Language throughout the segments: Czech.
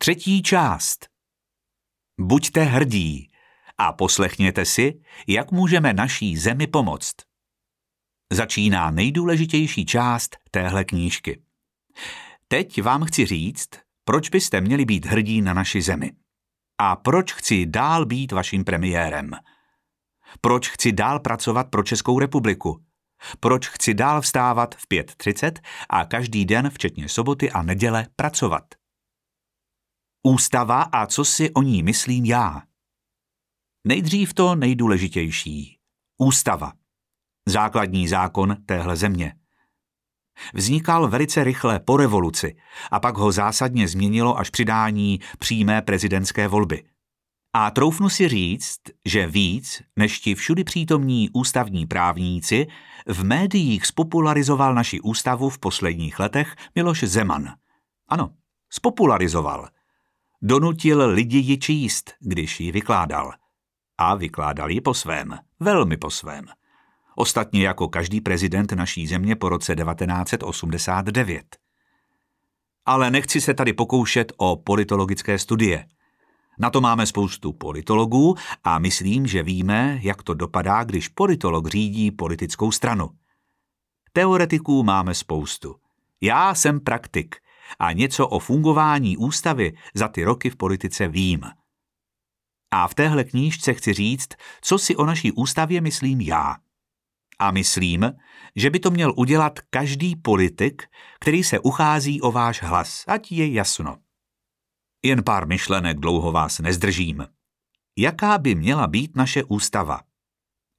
Třetí část. Buďte hrdí a poslechněte si, jak můžeme naší zemi pomoct. Začíná nejdůležitější část téhle knížky. Teď vám chci říct, proč byste měli být hrdí na naši zemi. A proč chci dál být vaším premiérem. Proč chci dál pracovat pro Českou republiku. Proč chci dál vstávat v 5.30 a každý den, včetně soboty a neděle, pracovat. Ústava a co si o ní myslím já. Nejdřív to nejdůležitější. Ústava. Základní zákon téhle země. Vznikal velice rychle po revoluci a pak ho zásadně změnilo až přidání přímé prezidentské volby. A troufnu si říct, že víc než ti všudy přítomní ústavní právníci v médiích spopularizoval naši ústavu v posledních letech Miloš Zeman. Ano, spopularizoval – Donutil lidi ji číst, když ji vykládal. A vykládal ji po svém, velmi po svém. Ostatně jako každý prezident naší země po roce 1989. Ale nechci se tady pokoušet o politologické studie. Na to máme spoustu politologů a myslím, že víme, jak to dopadá, když politolog řídí politickou stranu. Teoretiků máme spoustu. Já jsem praktik – a něco o fungování ústavy za ty roky v politice vím. A v téhle knížce chci říct, co si o naší ústavě myslím já. A myslím, že by to měl udělat každý politik, který se uchází o váš hlas, ať je jasno. Jen pár myšlenek dlouho vás nezdržím. Jaká by měla být naše ústava?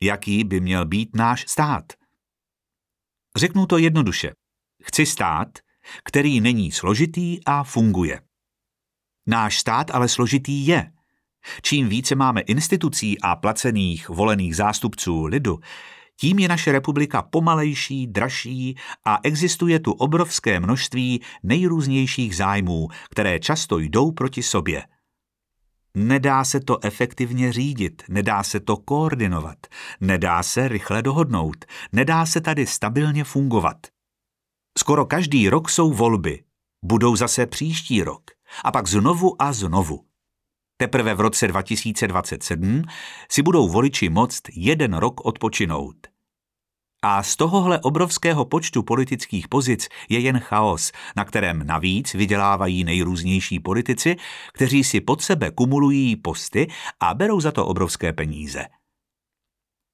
Jaký by měl být náš stát? Řeknu to jednoduše. Chci stát, který není složitý a funguje. Náš stát ale složitý je. Čím více máme institucí a placených volených zástupců lidu, tím je naše republika pomalejší, dražší a existuje tu obrovské množství nejrůznějších zájmů, které často jdou proti sobě. Nedá se to efektivně řídit, nedá se to koordinovat, nedá se rychle dohodnout, nedá se tady stabilně fungovat. Skoro každý rok jsou volby. Budou zase příští rok. A pak znovu a znovu. Teprve v roce 2027 si budou voliči moct jeden rok odpočinout. A z tohohle obrovského počtu politických pozic je jen chaos, na kterém navíc vydělávají nejrůznější politici, kteří si pod sebe kumulují posty a berou za to obrovské peníze –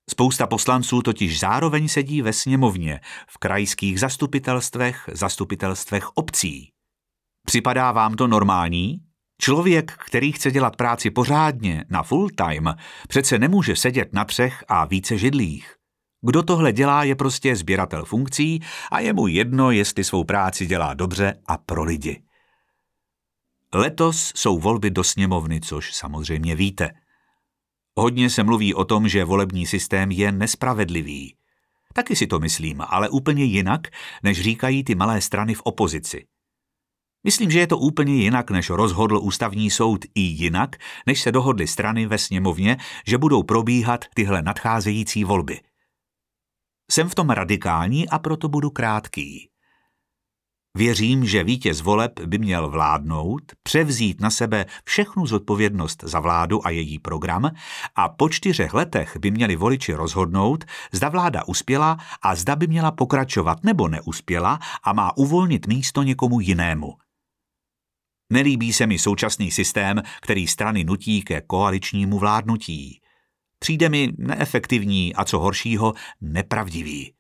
Spousta poslanců totiž zároveň sedí ve sněmovně, v krajských zastupitelstvech, zastupitelstvech obcí. Připadá vám to normální? Člověk, který chce dělat práci pořádně, na full time, přece nemůže sedět na třech a více židlích. Kdo tohle dělá, je prostě sběratel funkcí a je mu jedno, jestli svou práci dělá dobře a pro lidi. Letos jsou volby do sněmovny, což samozřejmě víte – Hodně se mluví o tom, že volební systém je nespravedlivý. Taky si to myslím, ale úplně jinak, než říkají ty malé strany v opozici. Myslím, že je to úplně jinak, než rozhodl ústavní soud i jinak, než se dohodly strany ve sněmovně, že budou probíhat tyhle nadcházející volby. Jsem v tom radikální a proto budu krátký. Věřím, že vítěz voleb by měl vládnout, převzít na sebe všechnu zodpovědnost za vládu a její program a po čtyřech letech by měli voliči rozhodnout, zda vláda uspěla a zda by měla pokračovat nebo neuspěla a má uvolnit místo někomu jinému. Nelíbí se mi současný systém, který strany nutí ke koaličnímu vládnutí. Přijde mi neefektivní a co horšího, nepravdivý.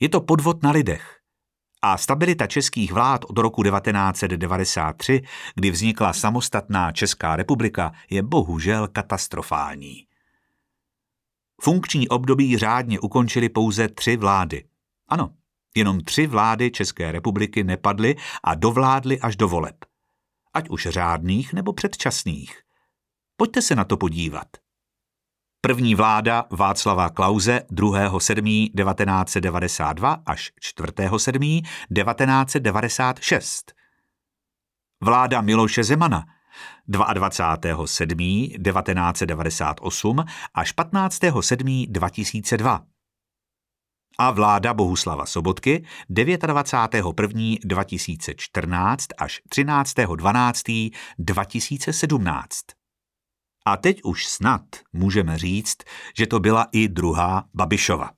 Je to podvod na lidech a stabilita českých vlád od roku 1993, kdy vznikla samostatná Česká republika, je bohužel katastrofální. Funkční období řádně ukončily pouze tři vlády. Ano, jenom tři vlády České republiky nepadly a dovládly až do voleb. Ať už řádných nebo předčasných. Pojďte se na to podívat. První vláda Václava Klauze 2.7.1992 až 4.7.1996. Vláda Miloše Zemana 22.7.1998 až 15.7.2002. a vláda Bohuslava Sobotky 29.1.2014 až 13.12.2017. A teď už snad můžeme říct, že to byla i druhá Babišova.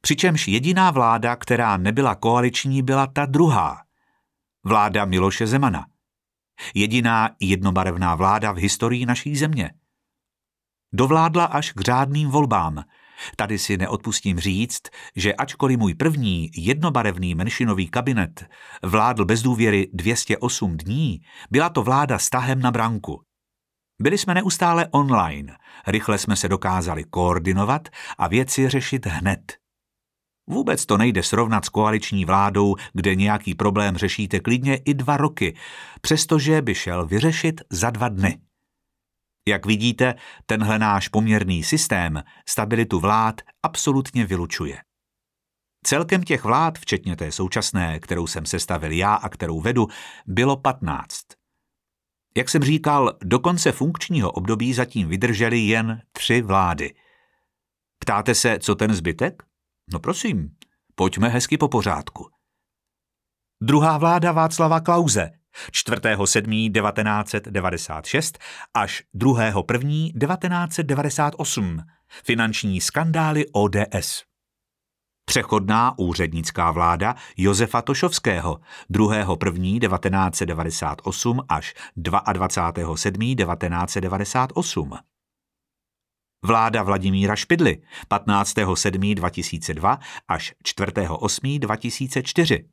Přičemž jediná vláda, která nebyla koaliční, byla ta druhá. Vláda Miloše Zemana. Jediná jednobarevná vláda v historii naší země. Dovládla až k řádným volbám. Tady si neodpustím říct, že ačkoliv můj první jednobarevný menšinový kabinet vládl bez důvěry 208 dní, byla to vláda s tahem na branku. Byli jsme neustále online, rychle jsme se dokázali koordinovat a věci řešit hned. Vůbec to nejde srovnat s koaliční vládou, kde nějaký problém řešíte klidně i dva roky, přestože by šel vyřešit za dva dny. Jak vidíte, tenhle náš poměrný systém stabilitu vlád absolutně vylučuje. Celkem těch vlád, včetně té současné, kterou jsem sestavil já a kterou vedu, bylo 15. Jak jsem říkal, do konce funkčního období zatím vydržely jen tři vlády. Ptáte se, co ten zbytek? No prosím, pojďme hezky po pořádku. Druhá vláda Václava Klauze 4.7.1996 až 2.1.1998. Finanční skandály ODS. Přechodná úřednická vláda Josefa Tošovského 2.1.1998 až 22.7.1998. Vláda Vladimíra Špidly 15.7.2002 až 4.8.2004.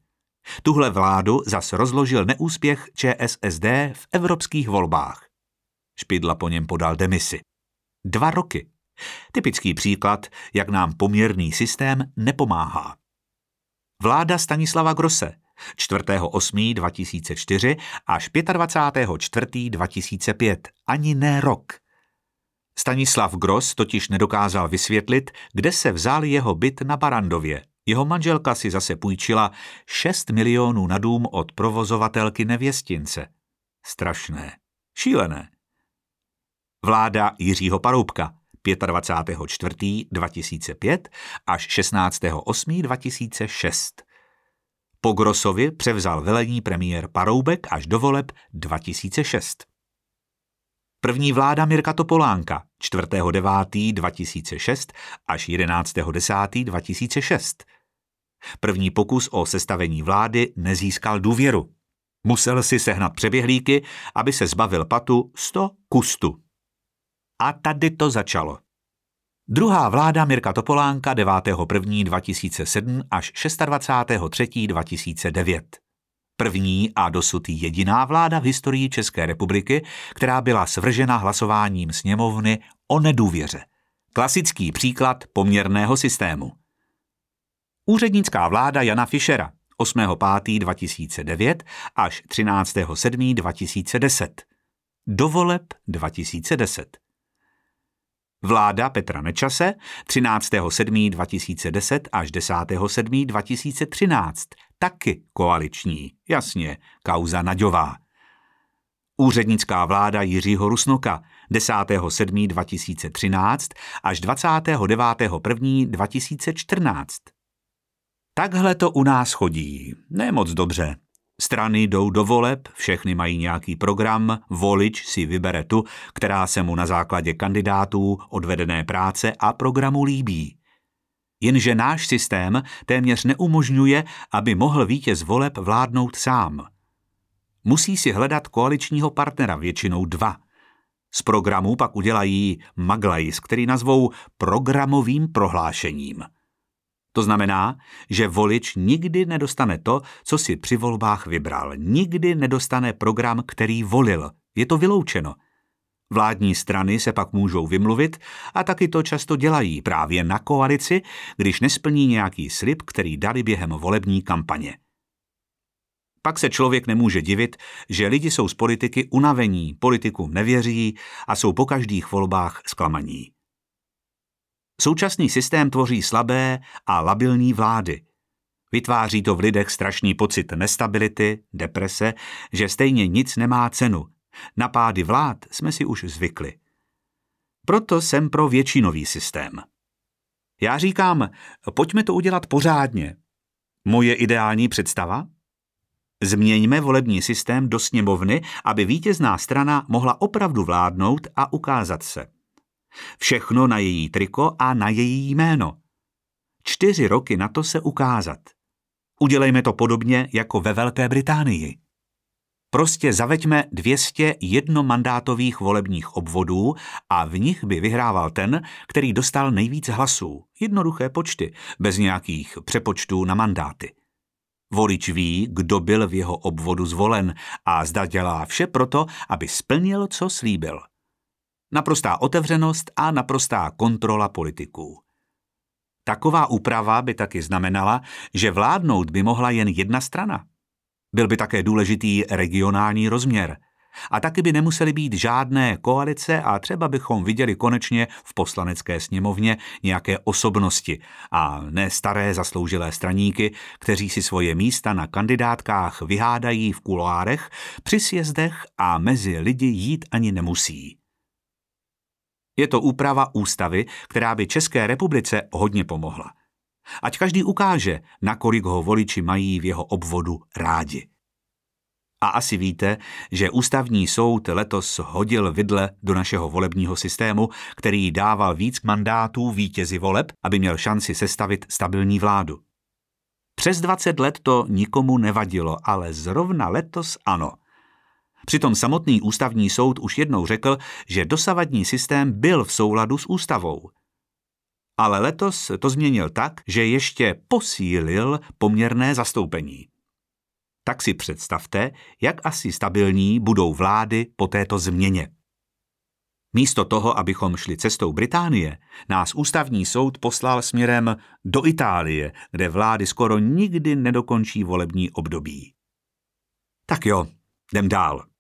Tuhle vládu zas rozložil neúspěch ČSSD v evropských volbách. Špidla po něm podal demisi. Dva roky. Typický příklad, jak nám poměrný systém nepomáhá. Vláda Stanislava Grosse 4.8.2004 až 25.4.2005. Ani ne rok. Stanislav Gross totiž nedokázal vysvětlit, kde se vzal jeho byt na Barandově. Jeho manželka si zase půjčila 6 milionů na dům od provozovatelky nevěstince. Strašné. Šílené. Vláda Jiřího Paroubka 25.4.2005 až 16.8.2006. Po Grosovi převzal velení premiér Paroubek až do voleb 2006. První vláda Mirka Topolánka 4.9.2006 až 11.10.2006. První pokus o sestavení vlády nezískal důvěru. Musel si sehnat přeběhlíky, aby se zbavil patu 100 kustu. A tady to začalo. Druhá vláda Mirka Topolánka 9.1.2007 až 26.3.2009. První a dosud jediná vláda v historii České republiky, která byla svržena hlasováním sněmovny o nedůvěře. Klasický příklad poměrného systému. Úřednická vláda Jana Fischera 8.5.2009 až 13.7.2010. Dovoleb 2010. Vláda Petra Nečase 13.7.2010 až 10.7.2013. Taky koaliční, jasně, kauza Naďová. Úřednická vláda Jiřího Rusnoka 10.7.2013 až 29.1.2014. Takhle to u nás chodí. Ne moc dobře. Strany jdou do voleb, všechny mají nějaký program, volič si vybere tu, která se mu na základě kandidátů, odvedené práce a programu líbí. Jenže náš systém téměř neumožňuje, aby mohl vítěz voleb vládnout sám. Musí si hledat koaličního partnera, většinou dva. Z programu pak udělají maglajs, který nazvou programovým prohlášením – to znamená, že volič nikdy nedostane to, co si při volbách vybral. Nikdy nedostane program, který volil. Je to vyloučeno. Vládní strany se pak můžou vymluvit a taky to často dělají právě na koalici, když nesplní nějaký slib, který dali během volební kampaně. Pak se člověk nemůže divit, že lidi jsou z politiky unavení, politikům nevěří a jsou po každých volbách zklamaní. Současný systém tvoří slabé a labilní vlády. Vytváří to v lidech strašný pocit nestability, deprese, že stejně nic nemá cenu. Na pády vlád jsme si už zvykli. Proto jsem pro většinový systém. Já říkám, pojďme to udělat pořádně. Moje ideální představa? Změňme volební systém do sněmovny, aby vítězná strana mohla opravdu vládnout a ukázat se. Všechno na její triko a na její jméno. Čtyři roky na to se ukázat. Udělejme to podobně jako ve Velké Británii. Prostě zaveďme 200 jednomandátových volebních obvodů a v nich by vyhrával ten, který dostal nejvíc hlasů. Jednoduché počty, bez nějakých přepočtů na mandáty. Volič ví, kdo byl v jeho obvodu zvolen a zda dělá vše proto, aby splnil, co slíbil. Naprostá otevřenost a naprostá kontrola politiků. Taková úprava by taky znamenala, že vládnout by mohla jen jedna strana. Byl by také důležitý regionální rozměr. A taky by nemusely být žádné koalice a třeba bychom viděli konečně v poslanecké sněmovně nějaké osobnosti a ne staré zasloužilé straníky, kteří si svoje místa na kandidátkách vyhádají v kuloárech, při sjezdech a mezi lidi jít ani nemusí. Je to úprava ústavy, která by České republice hodně pomohla. Ať každý ukáže, nakolik ho voliči mají v jeho obvodu rádi. A asi víte, že ústavní soud letos hodil vidle do našeho volebního systému, který dával víc mandátů vítězi voleb, aby měl šanci sestavit stabilní vládu. Přes 20 let to nikomu nevadilo, ale zrovna letos ano. Přitom samotný ústavní soud už jednou řekl, že dosavadní systém byl v souladu s ústavou. Ale letos to změnil tak, že ještě posílil poměrné zastoupení. Tak si představte, jak asi stabilní budou vlády po této změně. Místo toho, abychom šli cestou Británie, nás ústavní soud poslal směrem do Itálie, kde vlády skoro nikdy nedokončí volební období. Tak jo, jdem dál.